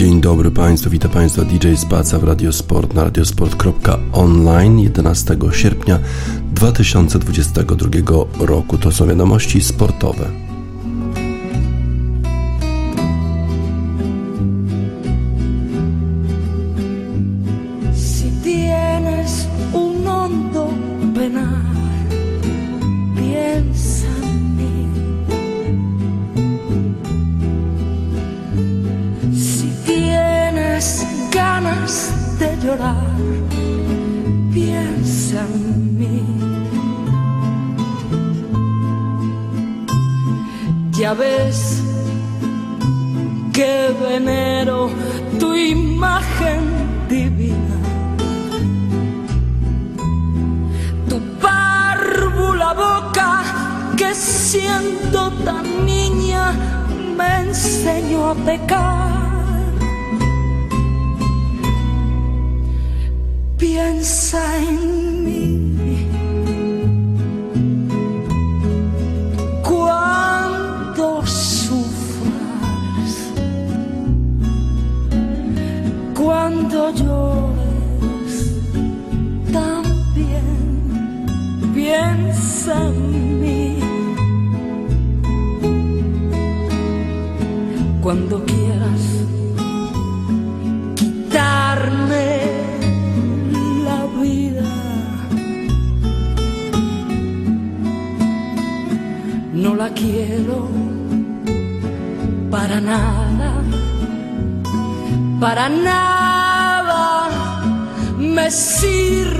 Dzień dobry Państwu, witam Państwa DJ Spaca w Radiosport na radiosport.online 11 sierpnia 2022 roku. To są wiadomości sportowe. para nada me sirve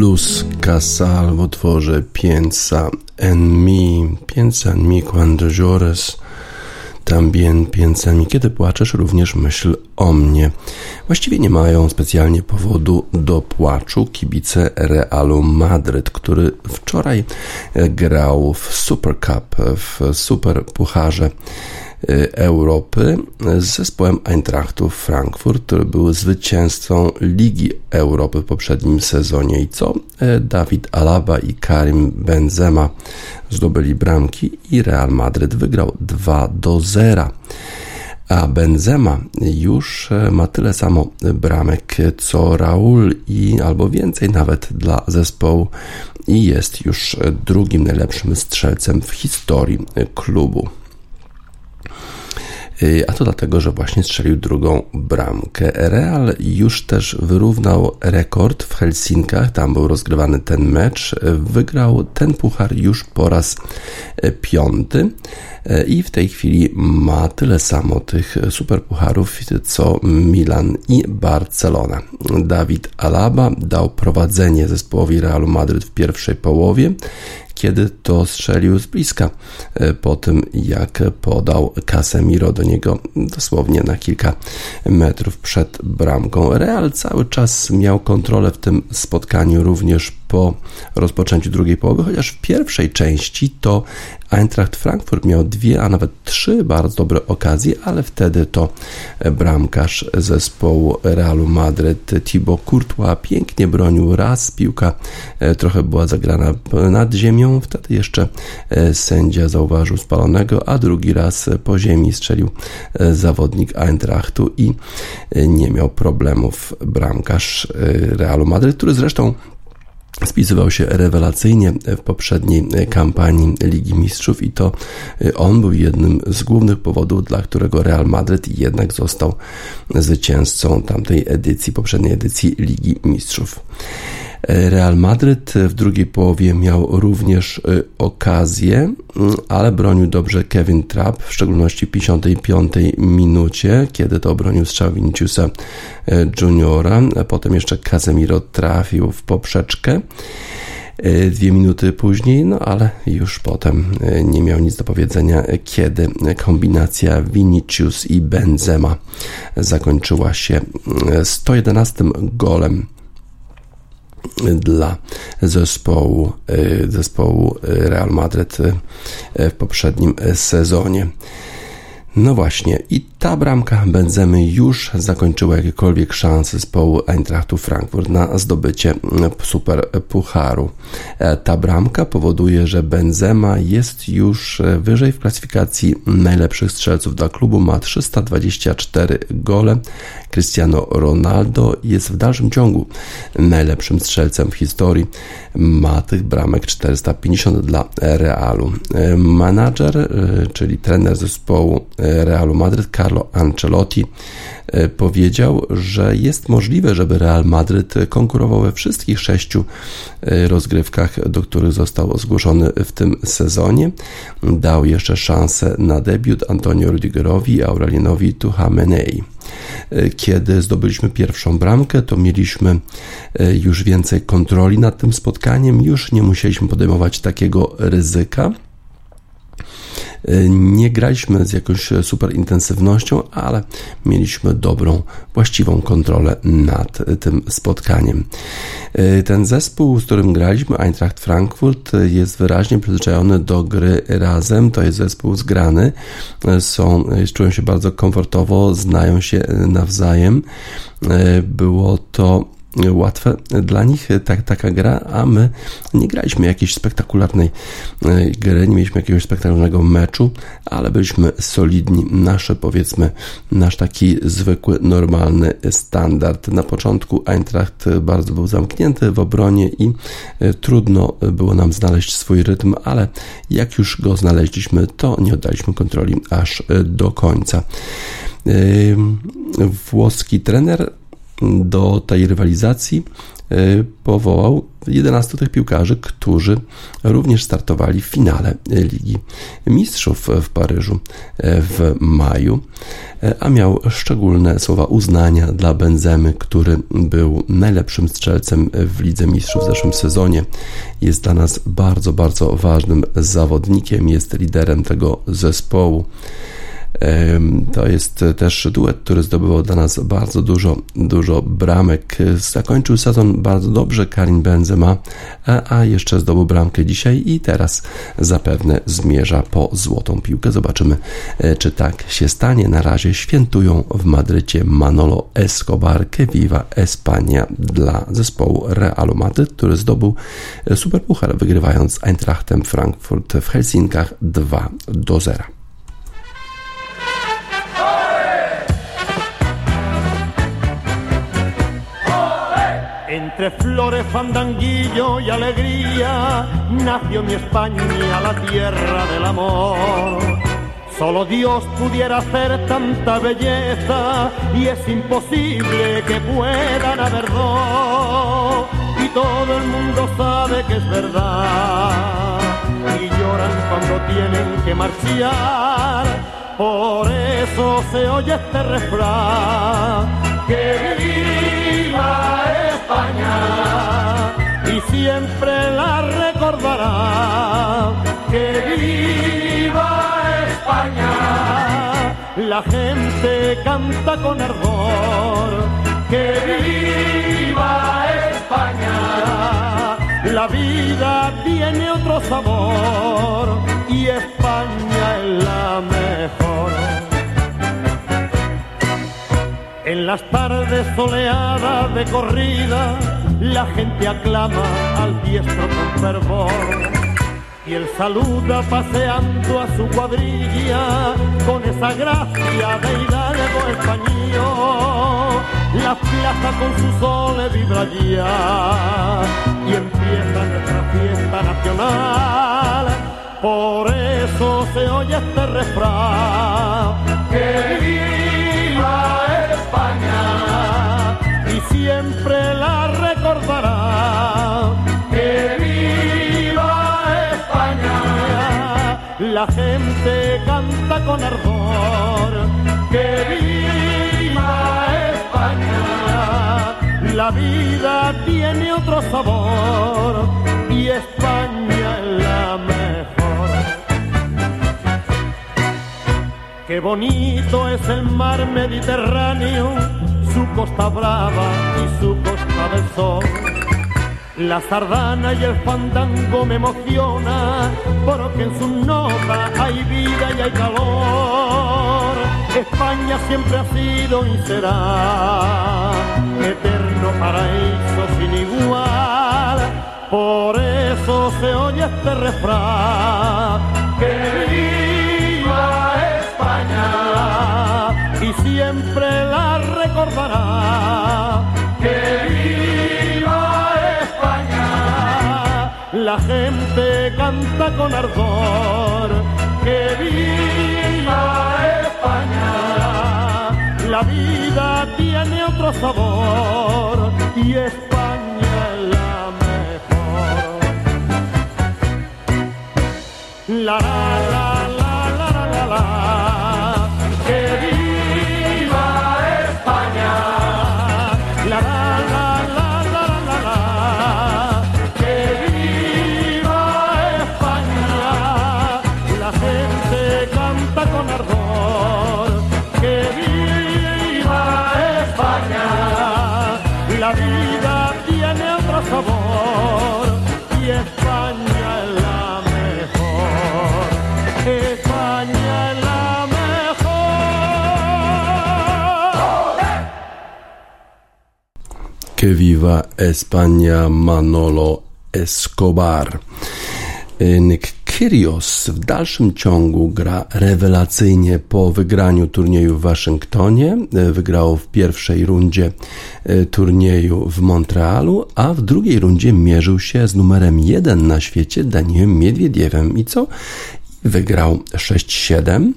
Luz Casal w utworze Piensa en mi, piensa en mi cuando llores Tambien pięcami, kiedy płaczesz, również myśl o mnie. Właściwie nie mają specjalnie powodu do płaczu kibice Realu Madryt, który wczoraj grał w Super Cup, w Super Pucharze Europy z zespołem Eintrachtu Frankfurt, który był zwycięzcą Ligi Europy w poprzednim sezonie i co y, Dawid Alaba i Karim Benzema zdobyli bramki i Real Madryt wygrał 2 do 0. a Benzema już e, ma tyle samo bramek co Raul i albo więcej nawet dla zespołu i jest już drugim najlepszym strzelcem w historii klubu. Y, a to dlatego, że właśnie strzelił drugą bramkę. Real już też wyrównał rekord w Helsinkach, tam był rozgrywany ten mecz. Wygrał ten puchar już po raz e, piąty e, i w tej chwili ma tyle samo tych superpucharów co Milan i Barcelona. Dawid Alaba dał prowadzenie zespołowi Realu Madryt w pierwszej połowie kiedy to strzelił z bliska e, po tym, jak podał Casemiro do niego dosłownie na kilka metrów przed bramką. Real cały czas miał kontrolę w tym spotkaniu również po rozpoczęciu drugiej połowy, chociaż w pierwszej części to Eintracht Frankfurt miał dwie, a nawet trzy bardzo dobre okazje, ale wtedy to bramkarz zespołu Realu Madryt Thibaut Courtois pięknie bronił. Raz, piłka e, trochę była zagrana nad ziemią, wtedy jeszcze e, sędzia zauważył spalonego, a drugi raz po ziemi strzelił e, zawodnik Eintrachtu i nie miał problemów. Bramkarz Realu Madryt, który zresztą spisywał się rewelacyjnie w poprzedniej kampanii Ligi Mistrzów i to on był jednym z głównych powodów, dla którego Real Madryt jednak został zwycięzcą tamtej edycji, poprzedniej edycji Ligi Mistrzów. Real Madryt w drugiej połowie miał również y, okazję, mm, ale bronił dobrze Kevin Trapp, w szczególności w 55 minucie, kiedy to obronił strzał Viniciusa y, Juniora. Potem jeszcze Casemiro trafił w poprzeczkę y, dwie minuty później, no ale już potem nie miał nic do powiedzenia, kiedy kombinacja Vinicius i Benzema zakończyła się 111 golem dla zespołu, y, zespołu Real Madrid y, w poprzednim sezonie. No właśnie, i ta bramka Benzemy już zakończyła jakiekolwiek szanse zespołu Eintrachtu Frankfurt na zdobycie super pucharu. E, ta bramka powoduje, że Benzema jest już wyżej w klasyfikacji najlepszych strzelców dla klubu, ma 324 gole. Cristiano Ronaldo jest w dalszym ciągu najlepszym strzelcem w historii. Ma tych bramek 450 dla Realu. E, Manager, e, czyli trener zespołu Realu Madryt, Carlo Ancelotti, e, powiedział, że jest możliwe, żeby Real Madryt konkurował we wszystkich sześciu e, rozgrywkach, do których został zgłoszony w tym sezonie. Dał jeszcze szansę na debiut Antonio Rudigerowi i Aurelinowi Tuhamenei. E, kiedy zdobyliśmy pierwszą bramkę, to mieliśmy już więcej kontroli nad tym spotkaniem, już nie musieliśmy podejmować takiego ryzyka. Nie graliśmy z jakąś super intensywnością, ale mieliśmy dobrą, właściwą kontrolę nad tym spotkaniem. Ten zespół, z którym graliśmy, Eintracht Frankfurt, jest wyraźnie przyzwyczajony do gry razem. To jest zespół zgrany. Są, czują się bardzo komfortowo, znają się nawzajem. Było to łatwe dla nich tak, taka gra, a my nie graliśmy jakiejś spektakularnej e, gry, nie mieliśmy jakiegoś spektakularnego meczu, ale byliśmy solidni. Nasze powiedzmy, nasz taki zwykły, normalny standard. Na początku Eintracht bardzo był zamknięty w obronie i e, trudno było nam znaleźć swój rytm, ale jak już go znaleźliśmy, to nie oddaliśmy kontroli aż e, do końca. Włoski trener do tej rywalizacji e, powołał 11 tych piłkarzy, którzy również startowali w finale Ligi Mistrzów w Paryżu e, w maju, e, a miał szczególne słowa uznania dla Benzemy, który był najlepszym strzelcem w Lidze Mistrzów w zeszłym sezonie. Jest dla nas bardzo, bardzo ważnym zawodnikiem, jest liderem tego zespołu. To jest też duet, który zdobywał dla nas bardzo dużo, dużo bramek. Zakończył sezon bardzo dobrze Karin Benzema, a jeszcze zdobył bramkę dzisiaj i teraz zapewne zmierza po złotą piłkę. Zobaczymy, e, czy tak się stanie. Na razie świętują w Madrycie Manolo Escobar que viva Espania dla zespołu Realu Madryt, który zdobył e, superpuchar wygrywając Eintrachtem Frankfurt w Helsinkach 2 do 0. Entre flores, fandanguillo y alegría nació mi España, la tierra del amor. Solo Dios pudiera hacer tanta belleza y es imposible que puedan haber dos. Y todo el mundo sabe que es verdad y lloran cuando tienen que marchar. Por eso se oye este refrán que viva Y siempre la recordará que viva España. La gente canta con ardor que viva España. La vida tiene otro sabor y España es la mejor en las tardes soleadas de corrida, la gente aclama al diestro con fervor. Y él saluda paseando a su cuadrilla con esa gracia de hidalgo español. La plaza con su sol vibra ya y empieza nuestra fiesta nacional. Por eso se oye este refrán. ¡Que siempre la recordará. ¡Que viva España! La gente canta con ardor. ¡Que viva España! La vida tiene otro sabor y España es la mejor. Qué bonito es el mar Mediterráneo, su costa brava y su costa del sol. La sardana y el fandango me emociona, porque en su nota hay vida y hay calor. España siempre ha sido y será eterno paraíso sin igual. Por eso se oye este refrán. Que y siempre la recordará. Que viva España, la gente canta con ardor. Que viva España, la vida tiene otro sabor y España es la mejor. La Viva España Manolo Escobar. Nick Kyrgios w dalszym ciągu gra rewelacyjnie po wygraniu turnieju w Waszyngtonie. Wygrał w pierwszej rundzie e, turnieju w Montrealu, a w drugiej rundzie mierzył się z numerem jeden na świecie Danielem Miedwiediewem. I co? Wygrał 6-7.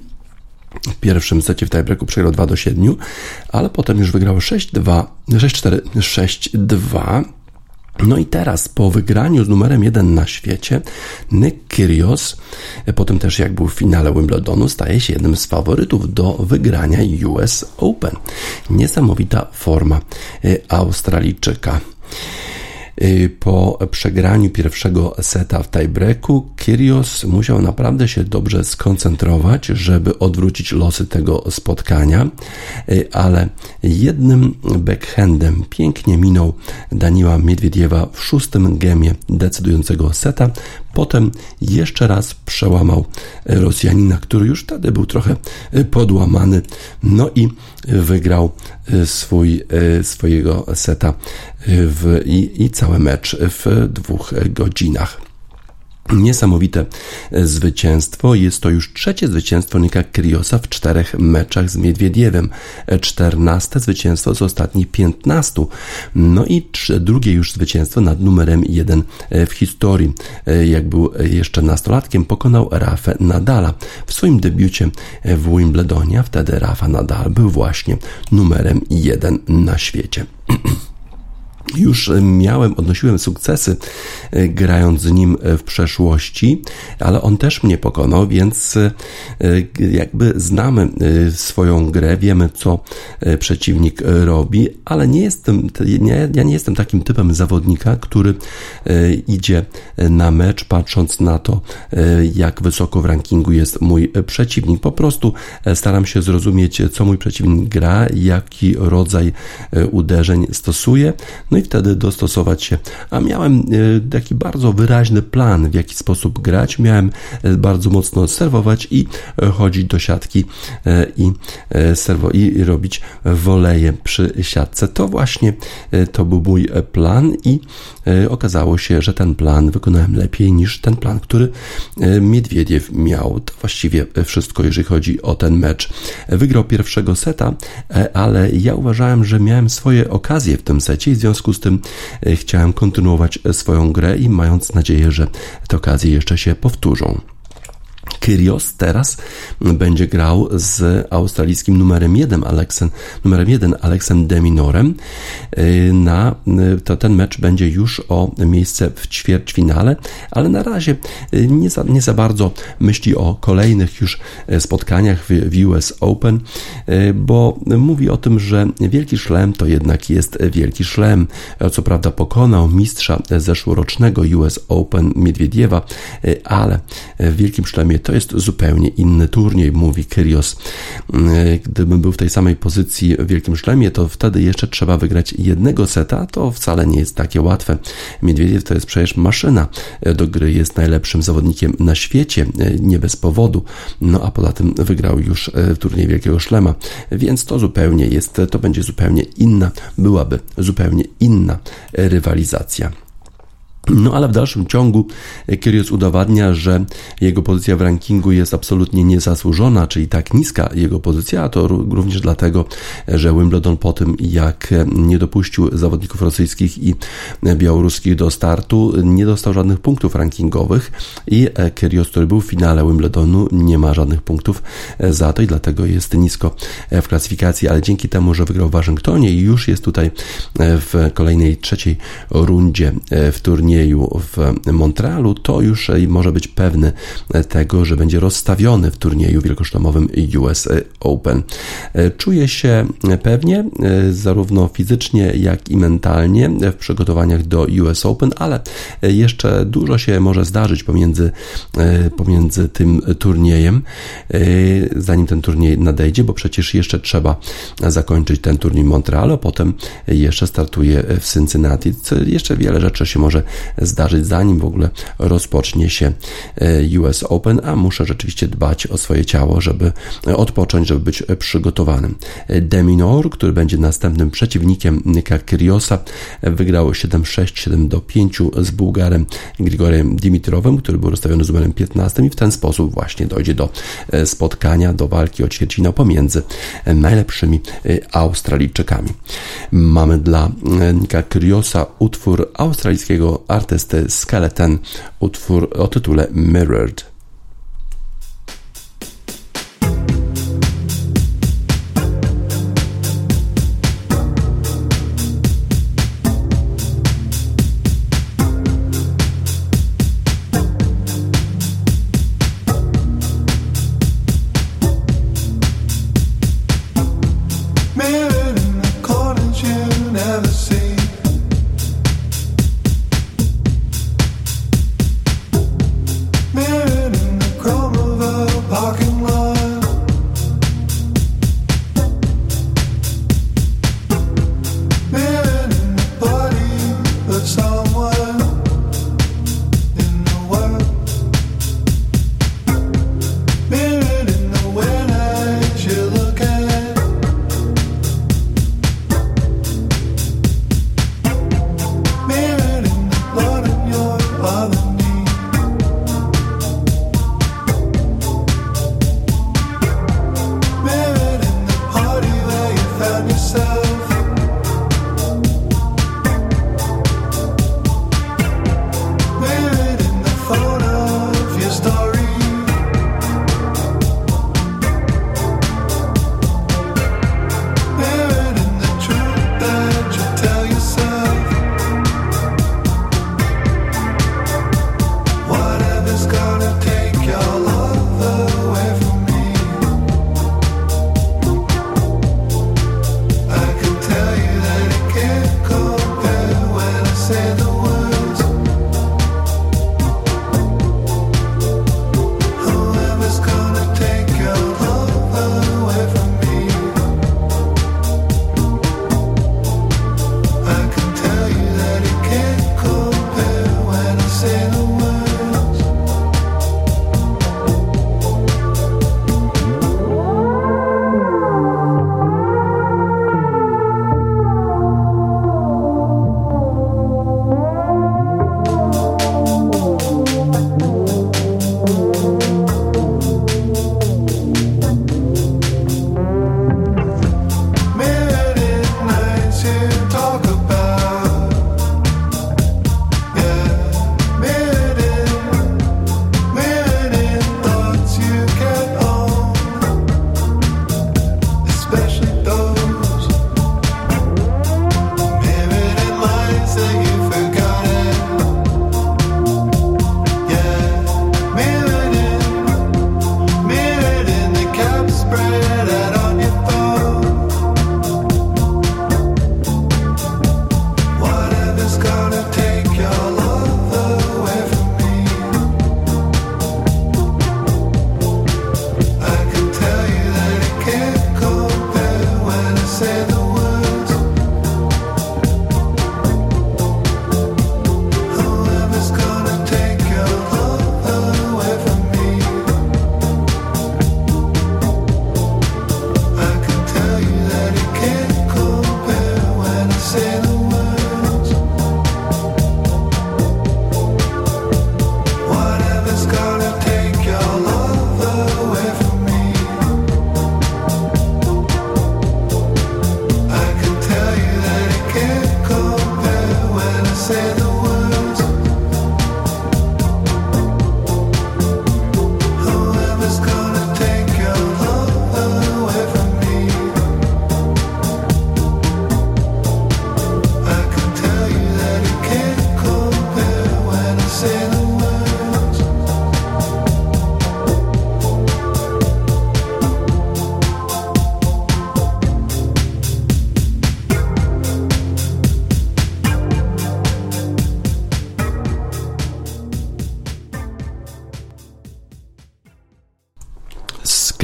W pierwszym secie w tiebreaku przegrał 2 do 7, ale potem już wygrał 6-2, 6-4, 6-2. No i teraz po wygraniu z numerem 1 na świecie, Nick Kyrgios, potem też jak był w finale Wimbledonu, staje się jednym z faworytów do wygrania US Open. Niesamowita forma y, Australijczyka. Y, Po przegraniu pierwszego seta w tiebreaku, Kyrgios musiał naprawdę się dobrze skoncentrować, żeby odwrócić losy tego spotkania, Y, ale jednym backhandem pięknie minął Daniła Miedwiediewa w szóstym gemie decydującego seta. Potem jeszcze raz przełamał Rosjanina, który już wtedy był trochę y, podłamany, no i wygrał y, swój, swojego seta w, i, i cały mecz w dwóch godzinach. Niesamowite e, zwycięstwo. Jest to już trzecie zwycięstwo Nika Kriosa w czterech meczach z Miedwiediewem. E, czternaste zwycięstwo z ostatnich piętnastu. No i drugie już zwycięstwo nad numerem jeden e, w historii. Jak był jeszcze nastolatkiem, pokonał Rafę Nadala. W swoim debiucie w Wimbledonie, wtedy Rafa Nadal był właśnie numerem jeden na świecie. Już miałem, odnosiłem sukcesy e, grając z nim e, w przeszłości, ale on też mnie pokonał, więc e, jakby znamy swoją grę, wiemy co przeciwnik robi, ale nie jestem, nie, ja nie jestem takim typem zawodnika, który idzie na mecz patrząc na to, jak wysoko w rankingu jest mój przeciwnik. Po prostu staram się zrozumieć, co mój przeciwnik gra, jaki rodzaj uderzeń stosuje. No i wtedy dostosować się. A miałem e, taki bardzo wyraźny plan, w jaki sposób grać. Miałem e, bardzo mocno serwować i e, chodzić do siatki i, serwo, i robić woleje przy siatce. To właśnie to był mój plan i okazało się, że ten plan wykonałem lepiej niż ten plan, który Miedwiediew miał. To właściwie wszystko, jeżeli chodzi o ten mecz. Wygrał pierwszego seta, ale ja uważałem, że miałem swoje okazje w tym secie i w związku z tym e, chciałem kontynuować e, swoją grę i mając nadzieję, że te okazje jeszcze się powtórzą. Kyrios teraz będzie grał z australijskim numerem 1 Alexem, numerem 1 Alexem Deminorem. Y, na, y, to ten mecz będzie już o miejsce w ćwierćfinale, ale na razie y, nie za, nie za bardzo myśli o kolejnych już spotkaniach w, w US Open, bo mówi o tym, że wielki szlem to jednak jest wielki szlem. Co prawda pokonał mistrza zeszłorocznego US Open Miedwiediewa, ale w wielkim szlemie to jest zupełnie inny turniej, mówi Kyrios. Gdybym był w tej samej pozycji w Wielkim Szlemie, to wtedy jeszcze trzeba wygrać jednego seta, to wcale nie jest takie łatwe. Miedwiediew to jest przecież maszyna do gry, jest najlepszym zawodnikiem na świecie, nie bez powodu, no a poza tym wygrał już e, turniej Wielkiego Szlema, więc to zupełnie jest, to będzie zupełnie inna, byłaby zupełnie inna rywalizacja. No ale w dalszym ciągu Kyrgios udowadnia, że jego pozycja w rankingu jest absolutnie niezasłużona, czyli tak niska jego pozycja, a to również dlatego, że Wimbledon po tym jak nie dopuścił zawodników rosyjskich i białoruskich do startu, nie dostał żadnych punktów rankingowych i Kyrgios, który był w finale Wimbledonu, nie ma żadnych punktów za to i dlatego jest nisko w klasyfikacji, ale dzięki temu, że wygrał w Waszyngtonie i już jest tutaj w kolejnej trzeciej rundzie w turnieju turnieju w Montrealu, to już może być pewny tego, że będzie rozstawiony w turnieju wielkosztomowym US Open. Czuje się pewnie, zarówno fizycznie, jak i mentalnie w przygotowaniach do US Open, ale jeszcze dużo się może zdarzyć pomiędzy, pomiędzy tym turniejem, zanim ten turniej nadejdzie, bo przecież jeszcze trzeba zakończyć ten turniej Montrealu, potem jeszcze startuje w Cincinnati. Jeszcze wiele rzeczy się może zdarzyć, zanim w ogóle rozpocznie się e, US Open, a muszę rzeczywiście dbać o swoje ciało, żeby odpocząć, żeby być przygotowanym. Deminor, który będzie następnym przeciwnikiem Nika Kyriosa, wygrał 7-6, 7-5 z Bułgarem Grigorem Dimitrowem, który był rozstawiony z numerem 15 i w ten sposób właśnie dojdzie do e, spotkania, do walki o ćwierćfinał pomiędzy najlepszymi e, Australijczykami. Mamy dla Nika Kyriosa utwór australijskiego artysty Skeleton, utwór o tytule Mirrored.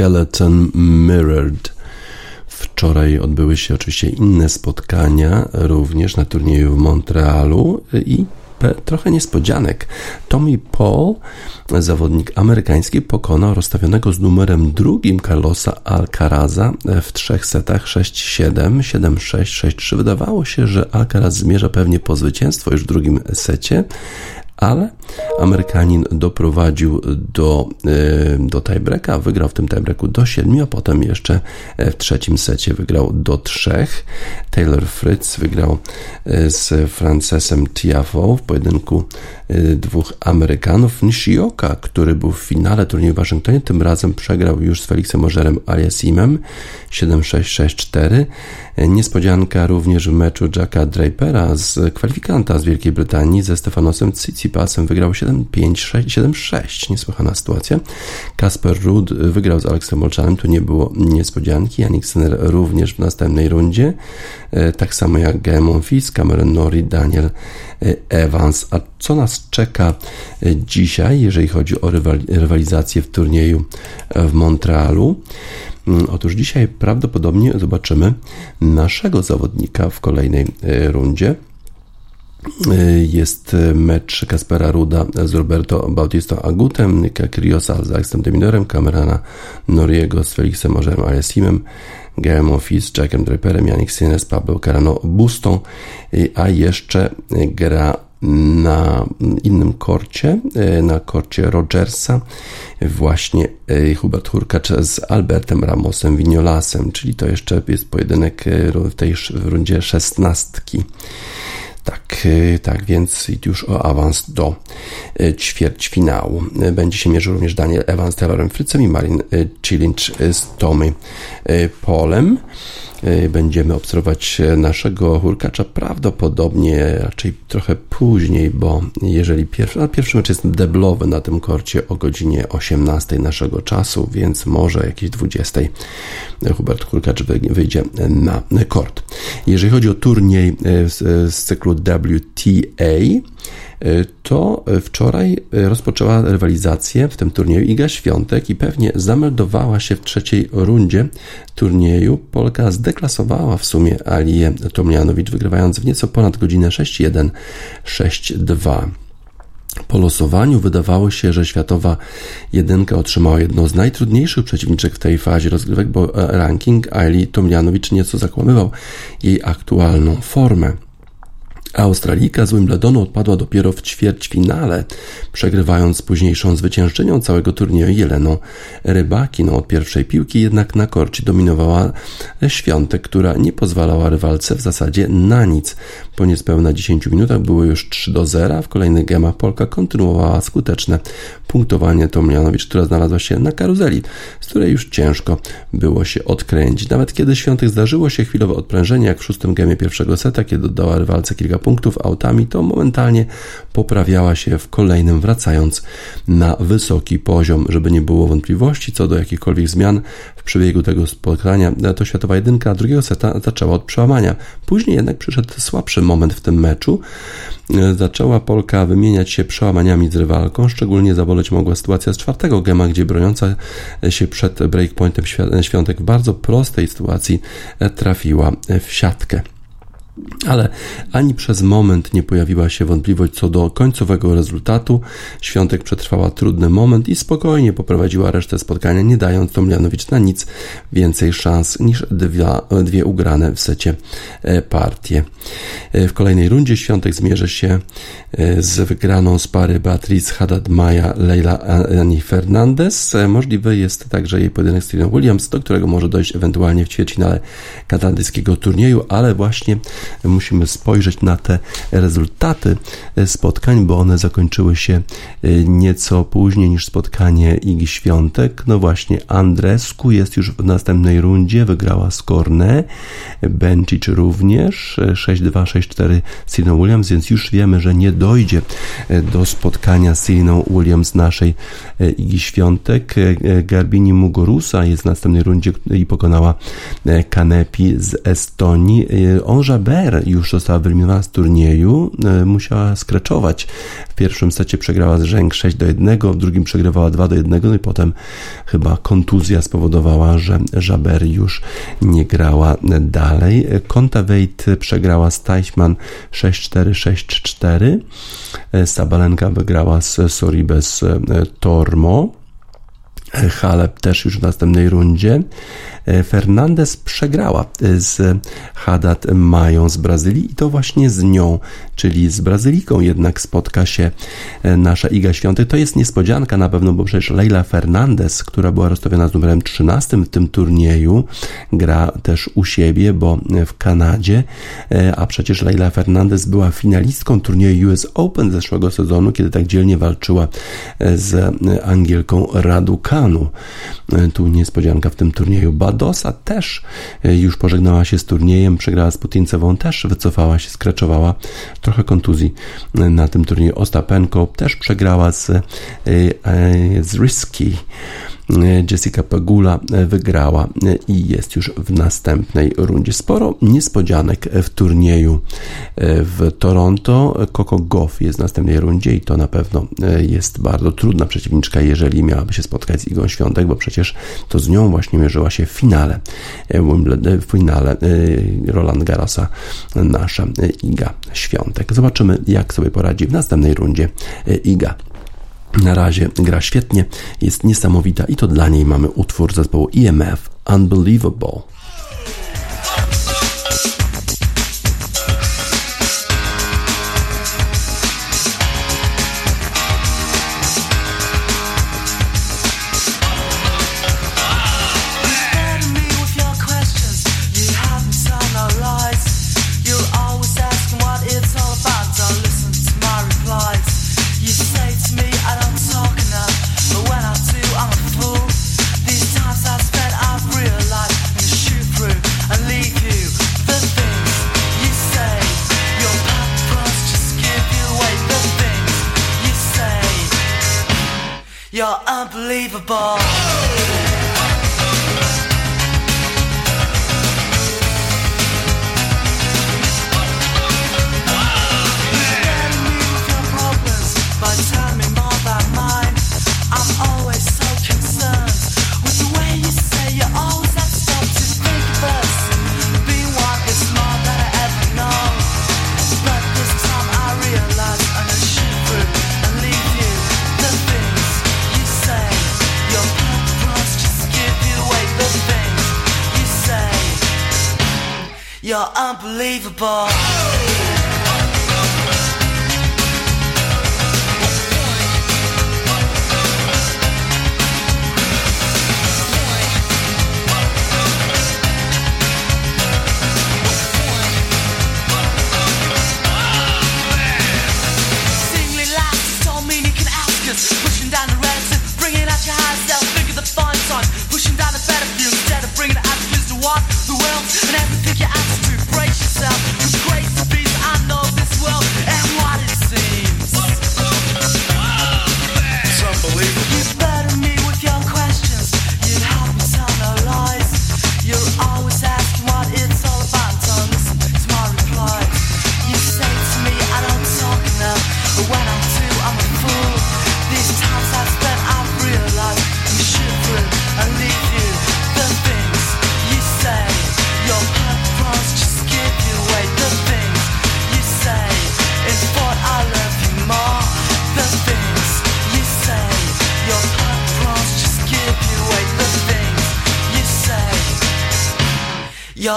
Skeleton Mirrored. Wczoraj odbyły się oczywiście inne spotkania, również na turnieju w Montrealu i trochę niespodzianek. Tommy Paul, zawodnik amerykański, pokonał rozstawionego z numerem drugim Carlosa Alcaraza w trzech setach 6-7, 7-6, 6-3. Wydawało się, że Alcaraz zmierza pewnie po zwycięstwo już w drugim secie, ale Amerykanin doprowadził do, e, do tiebreaka, wygrał w tym tiebreaku do 7, a potem jeszcze w trzecim secie wygrał do 3. Taylor Fritz wygrał e, z Francesem Tiafo w pojedynku e, dwóch Amerykanów. Nishioka, który był w finale turnieju w Waszyngtonie, tym razem przegrał już z Felixem Ożerem Aliasimem 7-6-6-4. Niespodzianka również w meczu Jacka Drapera z kwalifikanta z Wielkiej Brytanii ze Stefanosem Tsitsipasem wygrał 7-5, 7-6. Niesłychana sytuacja. Kasper Rudd wygrał z Aleksem Molczanem, tu nie było niespodzianki. Janik Sinner również w następnej rundzie. E, tak samo jak Gael Monfils, Cameron Norrie, Daniel e, Evans. A co nas czeka e, dzisiaj, jeżeli chodzi o rywalizację w turnieju w Montrealu? Mm, otóż dzisiaj prawdopodobnie zobaczymy naszego zawodnika w kolejnej rundzie. E, jest mecz Kaspera Ruda z Roberto Bautista Agutem, Nika Kriosa z Alexem Deminorem, Camerana Noriego z Felixem Ożerem Aliasimem, Gaem Office, Jackiem Draperem, Janik Sines, Pablo Carano Bustą, e, a jeszcze gra na innym korcie, na korcie Rogersa, właśnie Hubert Hurkacz z Albertem Ramosem Vignolasem, czyli to jeszcze jest pojedynek w tej rundzie szesnastki. Tak, tak więc już o awans do ćwierćfinału. Będzie się mierzył również Daniel Evans z Taylorem Fritzem i Marin Cilic z Tommy Polem. E, będziemy obserwować naszego hurkacza prawdopodobnie raczej trochę później, bo jeżeli pierwszy, a pierwszy mecz jest deblowy na tym korcie o godzinie 18 naszego czasu, więc może jakieś 20 Hubert Hurkacz wyjdzie na kort. Jeżeli chodzi o turniej e, z, z cyklu WTA, to wczoraj rozpoczęła rywalizację w tym turnieju Iga Świątek i pewnie zameldowała się w trzeciej rundzie turnieju. Polka zdeklasowała w sumie Alię Tomjanowicz, wygrywając w nieco ponad godzinę 6-1, 6-2. Po losowaniu wydawało się, że światowa jedynka otrzymała jedną z najtrudniejszych przeciwniczek w tej fazie rozgrywek, bo ranking Ali Tomjanowicz nieco zakłamywał jej aktualną formę. Australijka z Wimbledonu odpadła dopiero w ćwierćfinale, przegrywając późniejszą zwyciężczynią całego turnieju Jeleną Rybakiną. Od pierwszej piłki jednak na korcie dominowała Świątek, która nie pozwalała rywalce w zasadzie na nic. Po niespełna 10 minutach było już 3 do 0. W kolejnych gemach Polka kontynuowała skuteczne punktowanie Tomjanowicz, która znalazła się na karuzeli, z której już ciężko było się odkręcić. Nawet kiedy Świątek zdarzyło się chwilowe odprężenie, jak w szóstym gemie pierwszego seta, kiedy dodała rywalce kilka punktów autami, to momentalnie poprawiała się w kolejnym, wracając na wysoki poziom. Żeby nie było wątpliwości co do jakichkolwiek zmian w przebiegu tego spotkania, to światowa jedynka drugiego seta zaczęła od przełamania. Później jednak przyszedł słabszy moment w tym meczu. Zaczęła Polka wymieniać się przełamaniami z rywalką, szczególnie zaboleć mogła sytuacja z czwartego gema, gdzie broniąca się przed breakpointem Świątek w bardzo prostej sytuacji trafiła w siatkę. Ale ani przez moment nie pojawiła się wątpliwość co do końcowego rezultatu. Świątek przetrwała trudny moment i spokojnie poprowadziła resztę spotkania, nie dając Tomljanowicz na nic więcej szans niż dwie, ugrane w secie e, partie. E, w kolejnej rundzie Świątek zmierzy się e, z wygraną z pary Beatriz Haddad-Maja Leila Ani Fernandez. Możliwy jest także jej pojedynek z Triną Williams, do którego może dojść ewentualnie w ćwierćfinale kanadyjskiego turnieju, ale właśnie musimy spojrzeć na te rezultaty spotkań, bo one zakończyły się e, nieco później niż spotkanie Igi Świątek. No właśnie, Andresku jest już w następnej rundzie, wygrała z Korne, Bencic również 6-2, 6-4 z Williams, więc już wiemy, że nie dojdzie e, do spotkania z Siriną Williams naszej e, Igi Świątek. Garbini Mugorusa jest w następnej rundzie i pokonała Kanepi z Estonii. Onżabe Jaber już została wyeliminowana z turnieju, e, musiała skreczować. W pierwszym secie przegrała z rzęk 6 do 1, w drugim przegrywała 2 do 1, no i potem chyba kontuzja spowodowała, że Jaber już nie grała dalej. Konta Wejt przegrała z Teichmann 6-4, 6-4. Sabalenka wygrała z Soribes Tormo. Halep też już w następnej rundzie. E, Fernandez przegrała e, z Haddad Mają z Brazylii i to właśnie z nią, czyli z Brazylijką jednak spotka się e, nasza Iga Świątek. To jest niespodzianka na pewno, bo przecież Leila Fernandez, która była rozstawiona z numerem 13 w tym turnieju, gra też u siebie, bo w Kanadzie, a przecież Leila Fernandez była finalistką turnieju US Open zeszłego sezonu, kiedy tak dzielnie walczyła z Angielką Raducanu. Tu niespodzianka w tym turnieju. Badosa też e, już pożegnała się z turniejem, przegrała z Putincewą, też wycofała się, skraczowała. Trochę kontuzji e, na tym turnieju. Ostapenko też przegrała z, e, z Risky. Jessica Pegula wygrała i jest już w następnej rundzie. Sporo niespodzianek w turnieju w Toronto. Coco Goff jest w następnej rundzie i to na pewno jest bardzo trudna przeciwniczka, jeżeli miałaby się spotkać z Igą Świątek, bo przecież to z nią właśnie mierzyła się w finale w finale Roland Garrosa nasza Iga Świątek. Zobaczymy, jak sobie poradzi w następnej rundzie Iga. Na razie gra świetnie, jest niesamowita i to dla niej mamy utwór zespołu EMF Unbelievable. Ball.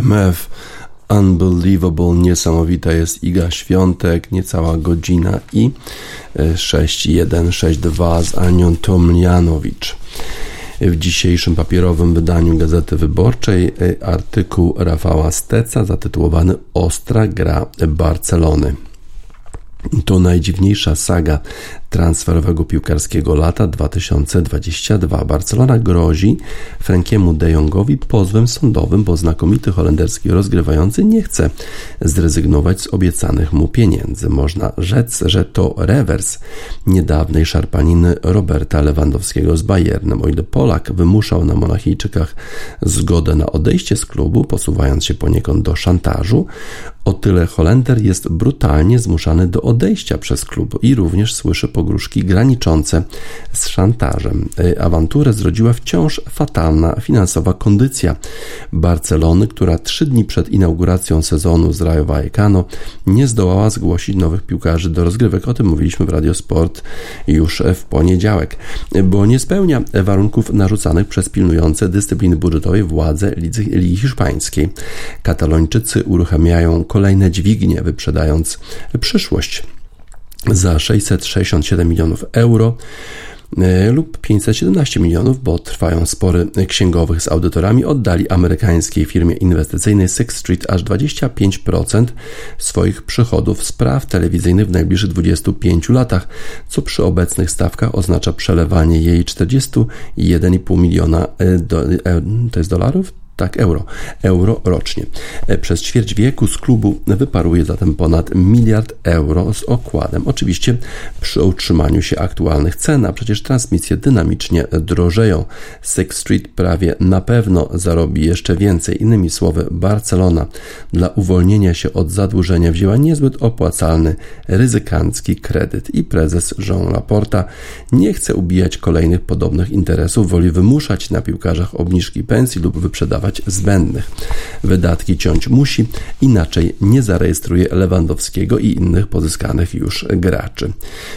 IMF Unbelievable, niesamowita jest Iga Świątek, niecała godzina i 6162 z Anią Tomlianowicz. W dzisiejszym papierowym wydaniu Gazety Wyborczej e, artykuł Rafała Steca zatytułowany Ostra gra Barcelony. To najdziwniejsza saga transferowego piłkarskiego lata 2022. Barcelona grozi Frankiemu de Jongowi pozwem sądowym, bo znakomity holenderski rozgrywający nie chce zrezygnować z obiecanych mu pieniędzy. Można rzec, że to rewers niedawnej szarpaniny Roberta Lewandowskiego z Bayernem. O ile Polak wymuszał na Monachijczykach zgodę na odejście z klubu, posuwając się poniekąd do szantażu, o tyle Holender jest brutalnie zmuszany do odejścia przez klub i również słyszy pogróżki graniczące z szantażem. E, awanturę zrodziła wciąż fatalna finansowa kondycja Barcelony, która trzy dni przed inauguracją sezonu z Rayo Vallecano nie zdołała zgłosić nowych piłkarzy do rozgrywek. O tym mówiliśmy w Radio Sport już w poniedziałek, bo nie spełnia warunków narzucanych przez pilnujące dyscypliny budżetowej władze Ligi Hiszpańskiej. Katalończycy uruchamiają kolejne dźwignie, wyprzedając przyszłość za 667 milionów euro e, lub 517 milionów, bo trwają spory księgowych z audytorami, oddali amerykańskiej firmie inwestycyjnej Sixth Street aż 25% swoich przychodów z praw telewizyjnych w najbliższych 25 latach, co przy obecnych stawkach oznacza przelewanie jej 41,5 miliona e, do, e, to jest dolarów? Tak, euro, euro rocznie. E, przez ćwierć wieku z klubu wyparuje zatem ponad miliard euro z okładem. Oczywiście przy utrzymaniu się aktualnych cen, a przecież transmisje dynamicznie drożeją. Sixth Street prawie na pewno zarobi jeszcze więcej. Innymi słowy, Barcelona dla uwolnienia się od zadłużenia wzięła niezbyt opłacalny, ryzykancki kredyt i prezes Jean Laporta nie chce ubijać kolejnych podobnych interesów, woli wymuszać na piłkarzach obniżki pensji lub wyprzedawać zbędnych. Wydatki ciąć musi, inaczej nie zarejestruje Lewandowskiego i innych pozyskanych już graczy.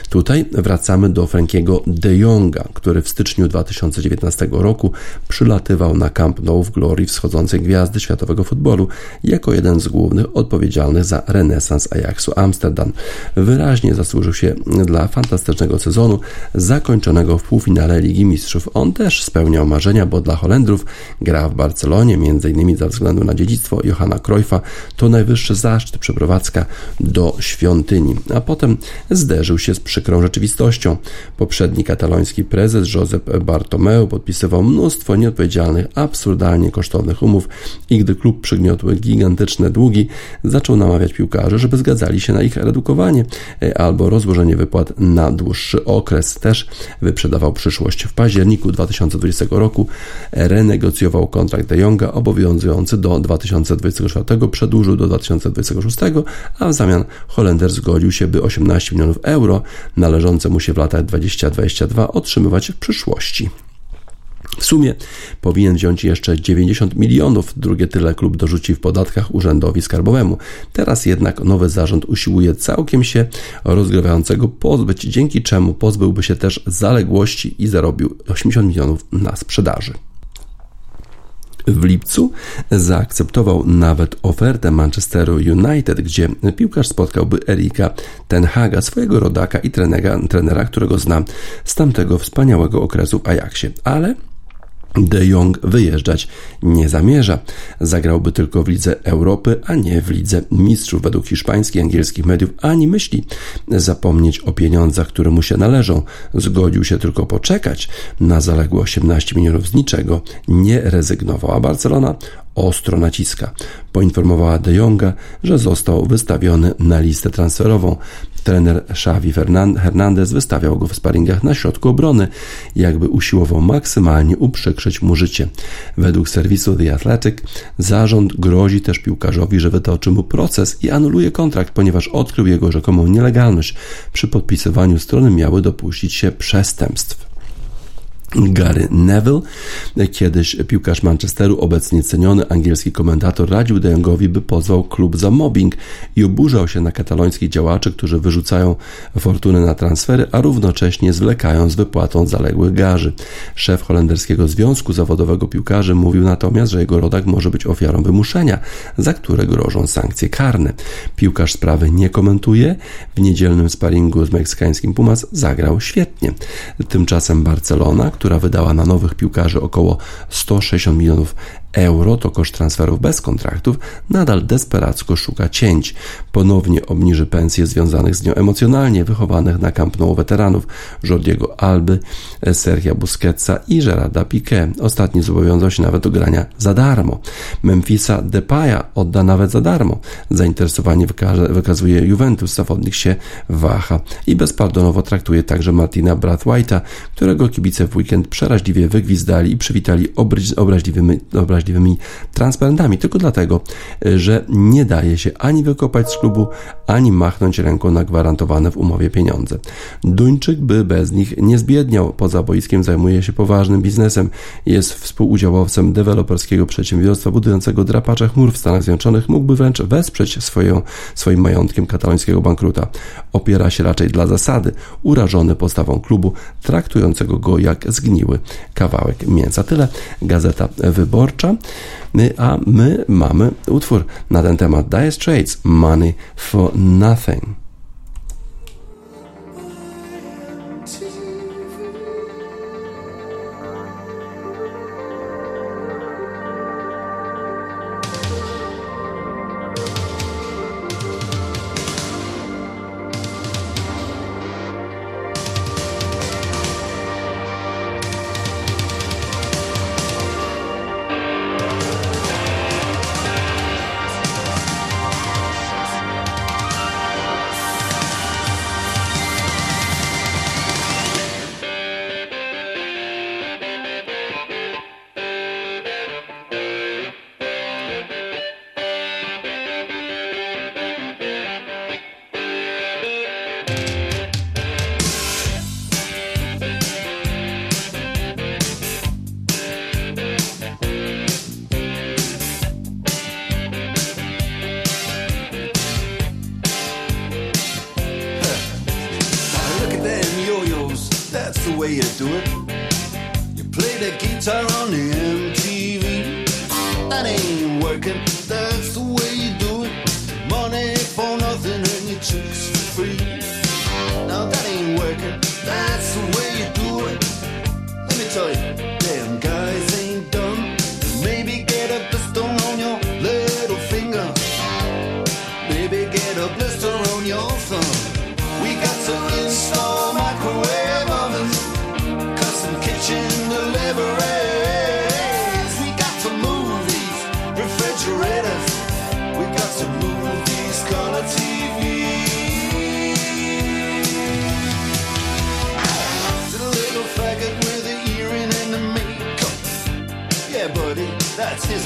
Tutaj wracamy do Frankiego de Jonga, który w styczniu 2019 roku przylatywał na Camp Nou w glorii wschodzącej gwiazdy światowego futbolu jako jeden z głównych odpowiedzialnych za renesans Ajaxu Amsterdam. Wyraźnie zasłużył się dla fantastycznego sezonu zakończonego w półfinale Ligi Mistrzów. On też spełniał marzenia, bo dla Holendrów gra w Barcelonie między innymi ze względu na dziedzictwo Johanna Cruyffa, to najwyższy zaszczyt przeprowadzka do świątyni. A potem zderzył się z przykrą rzeczywistością. Poprzedni kataloński prezes Josep Bartomeu podpisywał mnóstwo nieodpowiedzialnych, absurdalnie kosztownych umów i gdy klub przygniotł gigantyczne długi, zaczął namawiać piłkarzy, żeby zgadzali się na ich redukowanie e, albo rozłożenie wypłat na dłuższy okres. Też wyprzedawał przyszłość. W październiku 2020 roku renegocjował kontrakt De Obowiązujący do 2024 przedłużył do 2026, a w zamian Holender zgodził się, by 18 milionów euro należące mu się w latach 2022 otrzymywać w przyszłości. W sumie powinien wziąć jeszcze 90 milionów, drugie tyle klub dorzuci w podatkach urzędowi skarbowemu. Teraz jednak nowy zarząd usiłuje całkiem się rozgrywającego pozbyć, dzięki czemu pozbyłby się też zaległości i zarobił 80 milionów na sprzedaży. W lipcu zaakceptował nawet ofertę Manchesteru United, gdzie piłkarz spotkałby Erika Tenhaga, swojego rodaka i trenera, trenera którego znam z tamtego wspaniałego okresu w Ajaxie. Ale De Jong wyjeżdżać nie zamierza. Zagrałby tylko w Lidze Europy, a nie w Lidze Mistrzów. Według hiszpańskich i angielskich mediów ani myśli zapomnieć o pieniądzach, które mu się należą. Zgodził się tylko poczekać na zaległe 18 milionów z niczego. Nie rezygnował, a Barcelona ostro naciska. Poinformowała De Jonga, że został wystawiony na listę transferową. Trener Xavi Hernandez wystawiał go w sparingach na środku obrony, jakby usiłował maksymalnie uprzykrzyć mu życie. Według serwisu The Athletic zarząd grozi też piłkarzowi, że wytoczy mu proces i anuluje kontrakt, ponieważ odkrył jego rzekomą nielegalność. Przy podpisywaniu strony miały dopuścić się przestępstw. Gary Neville, kiedyś piłkarz Manchesteru, obecnie ceniony angielski komentator, radził De Jongowi, by pozwał klub za mobbing i oburzał się na katalońskich działaczy, którzy wyrzucają fortuny na transfery, a równocześnie zwlekają z wypłatą zaległych garzy. Szef holenderskiego Związku Zawodowego Piłkarzy mówił natomiast, że jego rodak może być ofiarą wymuszenia, za które grożą sankcje karne. Piłkarz sprawy nie komentuje. W niedzielnym sparingu z meksykańskim Pumas zagrał świetnie. Tymczasem Barcelona, która wydała na nowych piłkarzy około 160 milionów euro to koszt transferów bez kontraktów, nadal desperacko szuka cięć. Ponownie obniży pensje związanych z nią emocjonalnie wychowanych na Camp Nou weteranów Jordiego Alby, Sergio Busquetsa i Gerarda Piqué. Ostatni zobowiązał się nawet do grania za darmo. Memphisa Depaya odda nawet za darmo. Zainteresowanie wykazuje Juventus, zawodnik się waha i bezpardonowo traktuje także Martina Brathwaite'a, którego kibice w weekend przeraźliwie wygwizdali i przywitali obraźliwymi, obraźliwymi wrażliwymi transparentami, tylko dlatego, że nie daje się ani wykopać z klubu, ani machnąć ręką na gwarantowane w umowie pieniądze. Duńczyk by bez nich nie zbiedniał. Poza boiskiem zajmuje się poważnym biznesem. Jest współudziałowcem deweloperskiego przedsiębiorstwa budującego drapacze chmur w Stanach Zjednoczonych. Mógłby wręcz wesprzeć swoją, swoim majątkiem katalońskiego bankruta. Opiera się raczej dla zasady, urażony postawą klubu, traktującego go jak zgniły kawałek mięsa. Tyle Gazeta Wyborcza a my mamy utwór na ten temat Dire Straits Money for Nothing. that's his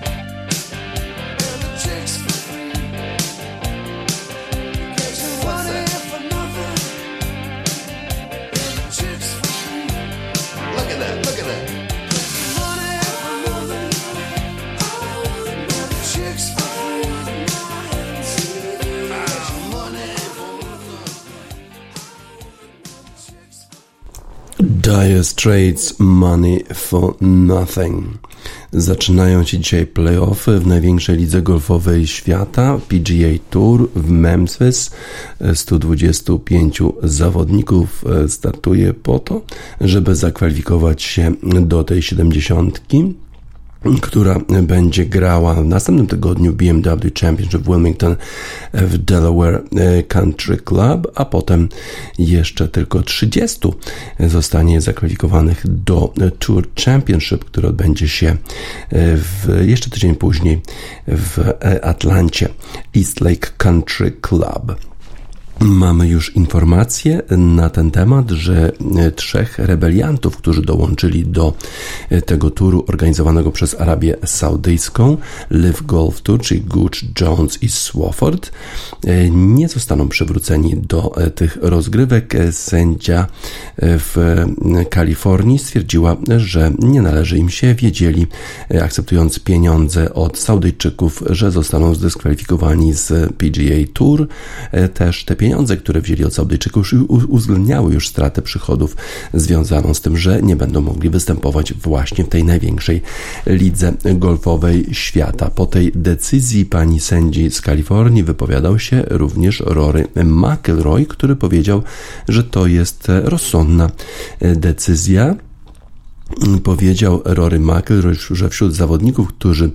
Dire Straits Money for Nothing. Zaczynają się dzisiaj playoffy w największej lidze golfowej świata PGA Tour w Memphis. 125 zawodników e, startuje po to, żeby zakwalifikować się do tej 70 która będzie grała w następnym tygodniu BMW Championship Wilmington w Delaware e, Country Club, a potem jeszcze tylko 30 zostanie zakwalifikowanych do Tour Championship, który odbędzie się e, w, jeszcze tydzień później w e, Atlancie East Lake Country Club. Mamy już informacje na ten temat, że e, trzech rebeliantów, którzy dołączyli do e, tego turu organizowanego przez Arabię Saudyjską, Live Golf Tour, czyli Gooch, Jones i Swafford, e, nie zostaną przywróceni do tych rozgrywek. Sędzia w Kalifornii stwierdziła, że nie należy im się. Wiedzieli, akceptując pieniądze od Saudyjczyków, że zostaną zdyskwalifikowani z PGA Tour. Też te pieniądze pieniądze, które wzięli od Saudyjczyków, uwzględniały już stratę przychodów związaną z tym, że nie będą mogli występować właśnie w tej największej lidze golfowej świata. Po tej decyzji pani sędzi z Kalifornii wypowiadał się również Rory McIlroy, który powiedział, że to jest rozsądna decyzja powiedział Rory McIlroy, że wśród zawodników, którzy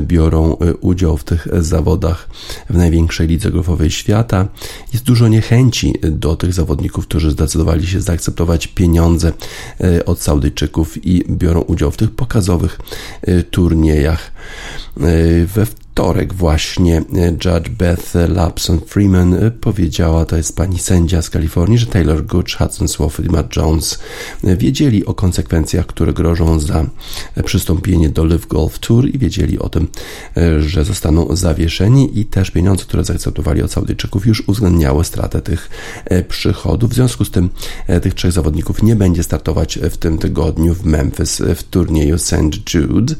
biorą udział w tych zawodach w największej lidze golfowej świata, jest dużo niechęci do tych zawodników, którzy zdecydowali się zaakceptować pieniądze od Saudyjczyków i biorą udział w tych pokazowych turniejach. We wtorek właśnie Judge Beth Lapson Freeman powiedziała, to jest pani sędzia z Kalifornii, że Taylor Gooch, Hudson Swafford i Matt Jones wiedzieli o konsekwencjach, które grożą za przystąpienie do Live Golf Tour i wiedzieli o tym, że zostaną zawieszeni i też pieniądze, które zaakceptowali od Saudyjczyków już uwzględniały stratę tych przychodów. W związku z tym tych trzech zawodników nie będzie startować w tym tygodniu w Memphis w turnieju St. Jude.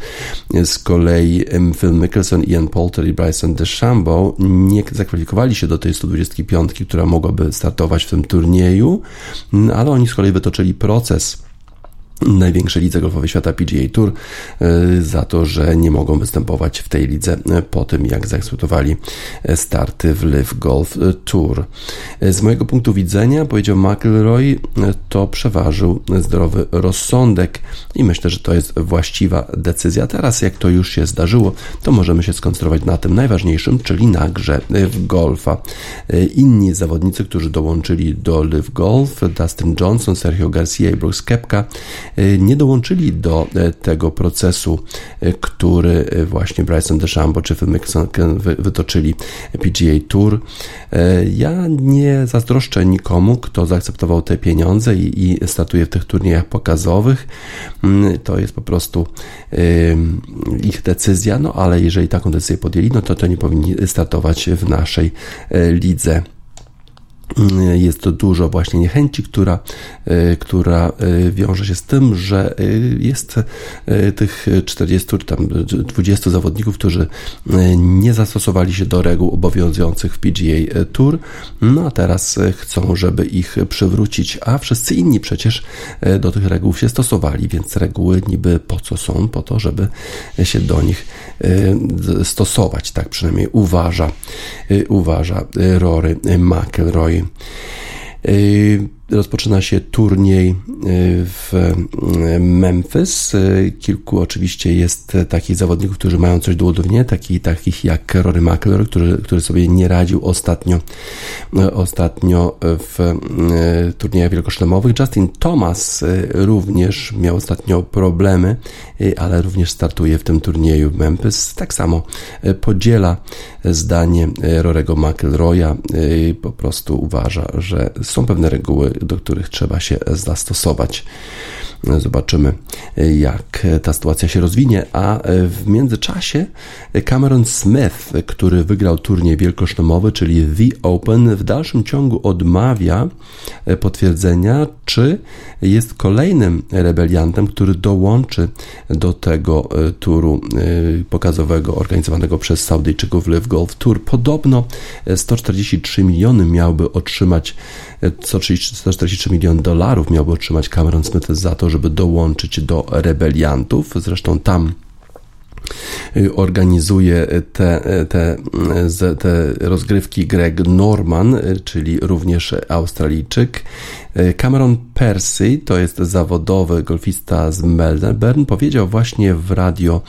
Z kolei Phil Mickelson i Ian Poulter i Bryson DeChambeau nie zakwalifikowali się do tej 125, która mogłaby startować w tym turnieju, ale oni z kolei wytoczyli proces największej lidze golfowej świata PGA Tour za to, że nie mogą występować w tej lidze po tym, jak zaakceptowali starty w Live Golf Tour. Z mojego punktu widzenia, powiedział McIlroy, to przeważył zdrowy rozsądek i myślę, że to jest właściwa decyzja. Teraz, jak to już się zdarzyło, to możemy się skoncentrować na tym najważniejszym, czyli na grze w golfa. Inni zawodnicy, którzy dołączyli do Live Golf, Dustin Johnson, Sergio Garcia i Brooks Kepka, nie dołączyli do tego procesu, który właśnie Bryson DeChambeau czy Phil wytoczyli PGA Tour. Ja nie zazdroszczę nikomu, kto zaakceptował te pieniądze i, i w tych turniejach pokazowych. To jest po prostu ich decyzja, no ale jeżeli taką decyzję podjęli, no to to nie powinni startować w naszej lidze jest to dużo właśnie niechęci, która, e, która e, wiąże się z tym, że jest tych 40 czy tam 20 zawodników, którzy nie zastosowali się do reguł obowiązujących w PGA Tour, no a teraz chcą, żeby ich przywrócić, a wszyscy inni przecież do tych reguł się stosowali, więc reguły niby po co są? Po to, żeby się do nich stosować, tak przynajmniej uważa, uważa Rory McIlroy. Y, rozpoczyna się turniej y, w y, Memphis. Kilku oczywiście jest takich zawodników, którzy mają coś do udowodnienia, takich, takich jak Rory McIlroy, który, który sobie nie radził ostatnio, ostatnio w turniejach wielkoszlemowych. Justin Thomas również miał ostatnio problemy, ale również startuje w tym turnieju w Memphis. Tak samo podziela zdanie Rorego McIlroya. Po prostu uważa, że są pewne reguły, do których trzeba się zastosować. Zobaczymy, jak ta sytuacja się rozwinie. A w międzyczasie Cameron Smith, który wygrał turniej wielkoszlemowy, czyli The Open, w dalszym ciągu odmawia potwierdzenia, czy jest kolejnym rebeliantem, który dołączy do tego turu pokazowego organizowanego przez Saudyjczyków Live Golf Tour. Podobno 143 miliony miałby otrzymać 143 miliony dolarów miałby otrzymać Cameron Smith za to, żeby dołączyć do rebeliantów. Zresztą tam y, organizuje te, te, te rozgrywki Greg Norman, y, czyli również Australijczyk. Y, Cameron Percy, to jest zawodowy golfista z Melbourne, powiedział właśnie w radio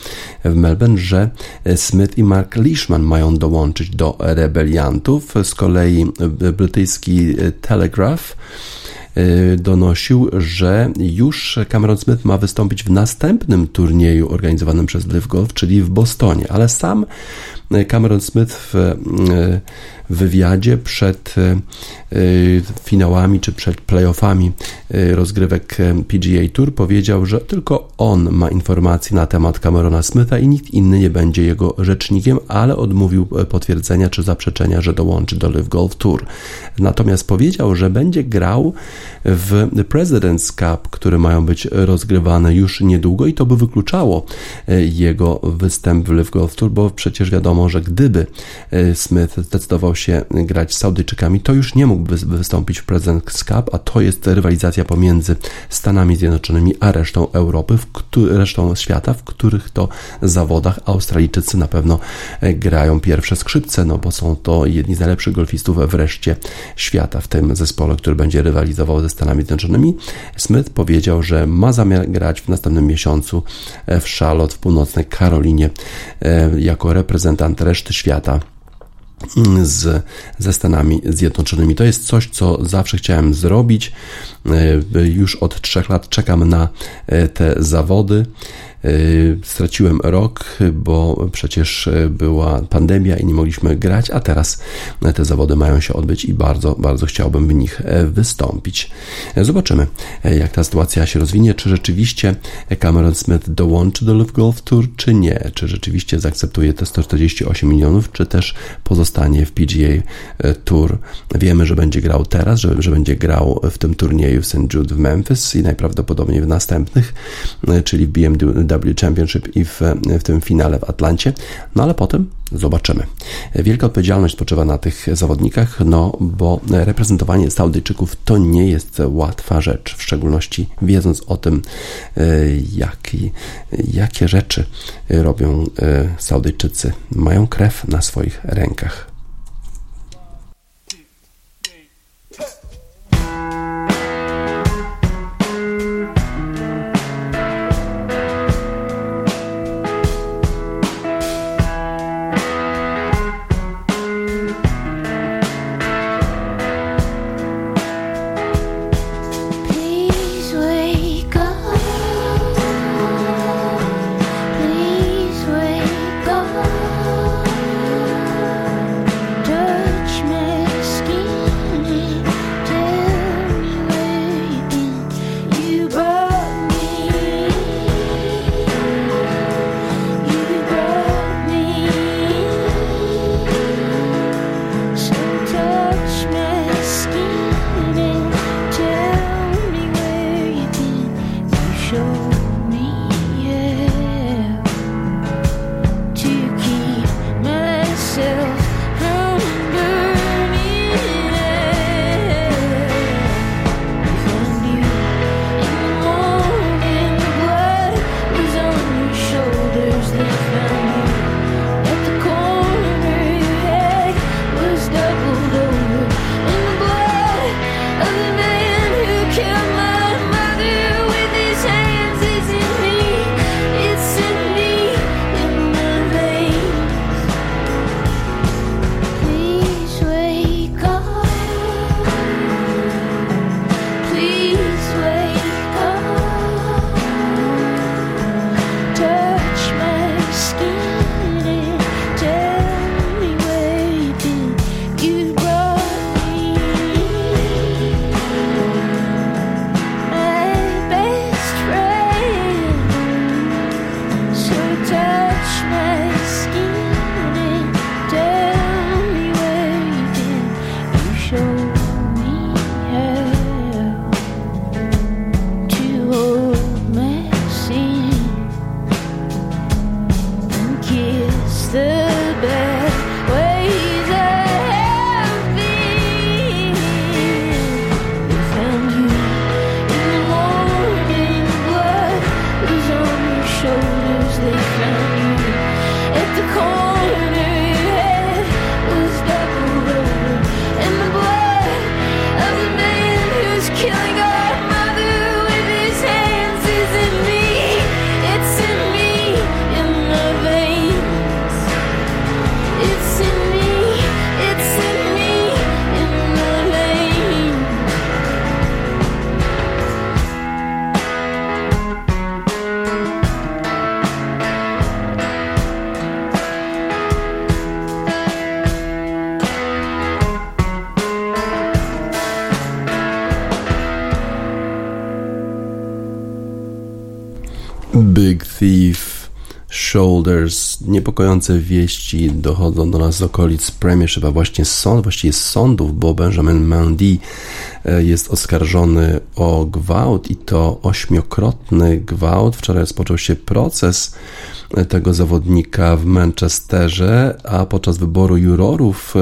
w Melbourne, że Smith i Mark Leishman mają dołączyć do rebeliantów. Z kolei brytyjski Telegraph donosił, że już Cameron Smith ma wystąpić w następnym turnieju organizowanym przez Live Golf, czyli w Bostonie, ale sam Cameron Smith w y, wywiadzie przed e, e, finałami czy przed playoffami e, rozgrywek PGA Tour powiedział, że tylko on ma informacje na temat Camerona Smitha i nikt inny nie będzie jego rzecznikiem, ale odmówił potwierdzenia czy zaprzeczenia, że dołączy do Live Golf Tour. Natomiast powiedział, że będzie grał w President's Cup, które mają być rozgrywane już niedługo i to by wykluczało jego występ w Live Golf Tour, bo przecież wiadomo, że gdyby Smith zdecydował się grać z Saudyjczykami, to już nie mógłby wystąpić w President's Cup, a to jest rywalizacja pomiędzy Stanami Zjednoczonymi a resztą Europy, w resztą świata, w których to zawodach Australijczycy na pewno e, grają pierwsze skrzypce, no bo są to jedni z najlepszych golfistów wreszcie świata w tym zespole, który będzie rywalizował ze Stanami Zjednoczonymi. Smith powiedział, że ma zamiar grać w następnym miesiącu e, w Charlotte w północnej Karolinie e, jako reprezentant reszty świata z, ze Stanami Zjednoczonymi. To jest coś, co zawsze chciałem zrobić. E, już od trzech lat czekam na e, te zawody. Y, straciłem rok, bo przecież y, była pandemia i nie mogliśmy grać, a teraz te zawody mają się odbyć i bardzo, bardzo chciałbym w nich wystąpić. Zobaczymy, jak ta sytuacja się rozwinie, czy rzeczywiście Cameron Smith dołączy do Live Golf Tour, czy nie, czy rzeczywiście zaakceptuje te 148 milionów, czy też pozostanie w PGA Tour. Wiemy, że będzie grał teraz, że, że będzie grał w tym turnieju w St. Jude w Memphis i najprawdopodobniej w następnych, czyli w BMW Championship i w, w tym finale w Atlancie. No ale potem zobaczymy. Wielka odpowiedzialność spoczywa na tych zawodnikach, no bo reprezentowanie Saudyjczyków to nie jest łatwa rzecz, w szczególności wiedząc o tym, e, jaki, jakie rzeczy robią e, Saudyjczycy. Mają krew na swoich rękach. Shoulders. Niepokojące wieści dochodzą do nas z okolic Premiership, a właśnie sąd, właściwie sądów, bo Benjamin Mendy e, jest oskarżony o gwałt i to ośmiokrotny gwałt. Wczoraj rozpoczął się proces tego zawodnika w Manchesterze, a podczas wyboru jurorów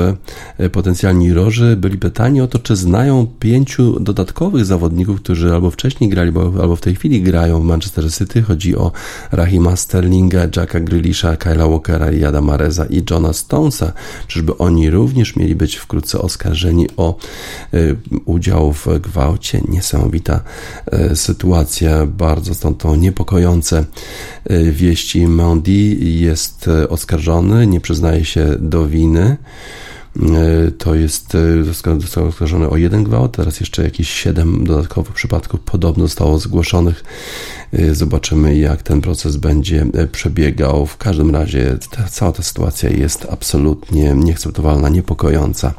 e, potencjalni jurorzy byli pytani o to, czy znają pięciu dodatkowych zawodników, którzy albo wcześniej grali, albo w tej chwili grają w Manchester City. Chodzi o Rahima Sterlinga, Jacka Grealisha, Kyla Walkera, Jada Mareza i Johna Stonesa. Czyżby oni również mieli być wkrótce oskarżeni o y, udział w gwałcie? Niesamowita y, sytuacja, bardzo stąd to niepokojące wieści Mendy jest e, oskarżony, nie przyznaje się do winy. E, to jest e, został oskarżony o jeden gwałt, teraz jeszcze jakieś siedem dodatkowych przypadków podobno zostało zgłoszonych. Zobaczymy, jak ten proces będzie przebiegał. W każdym razie ta, cała ta sytuacja jest absolutnie nieakceptowalna, niepokojąca.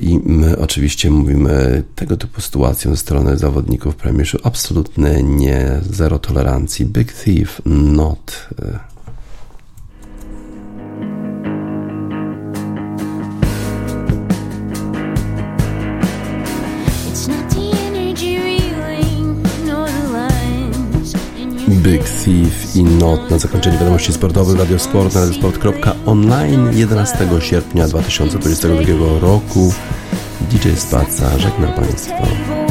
I my oczywiście mówimy tego typu sytuacją ze strony zawodników Premiership absolutne nie, zero tolerancji. Big Thief, not. Big Thief i Not na zakończenie wiadomości sportowych Radio Sport na radiosport.online 11 sierpnia 2022 roku. DJ Spaca żegna Państwa.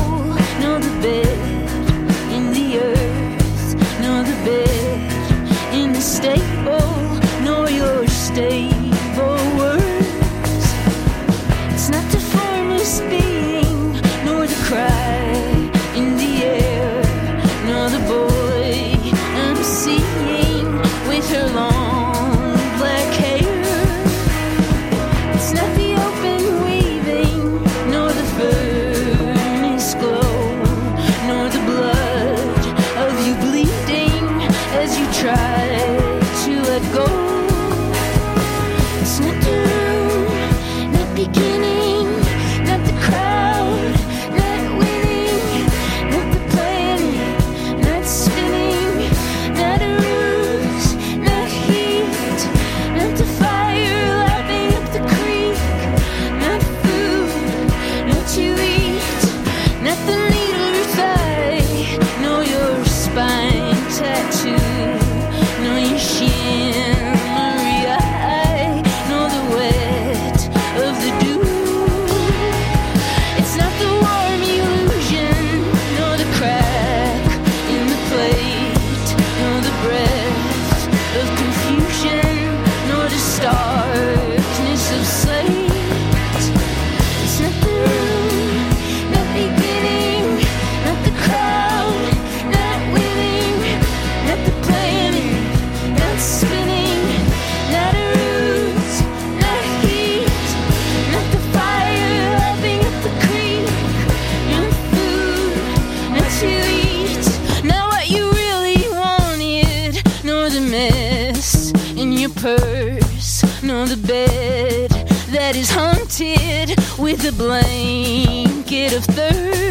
a blanket of thirst.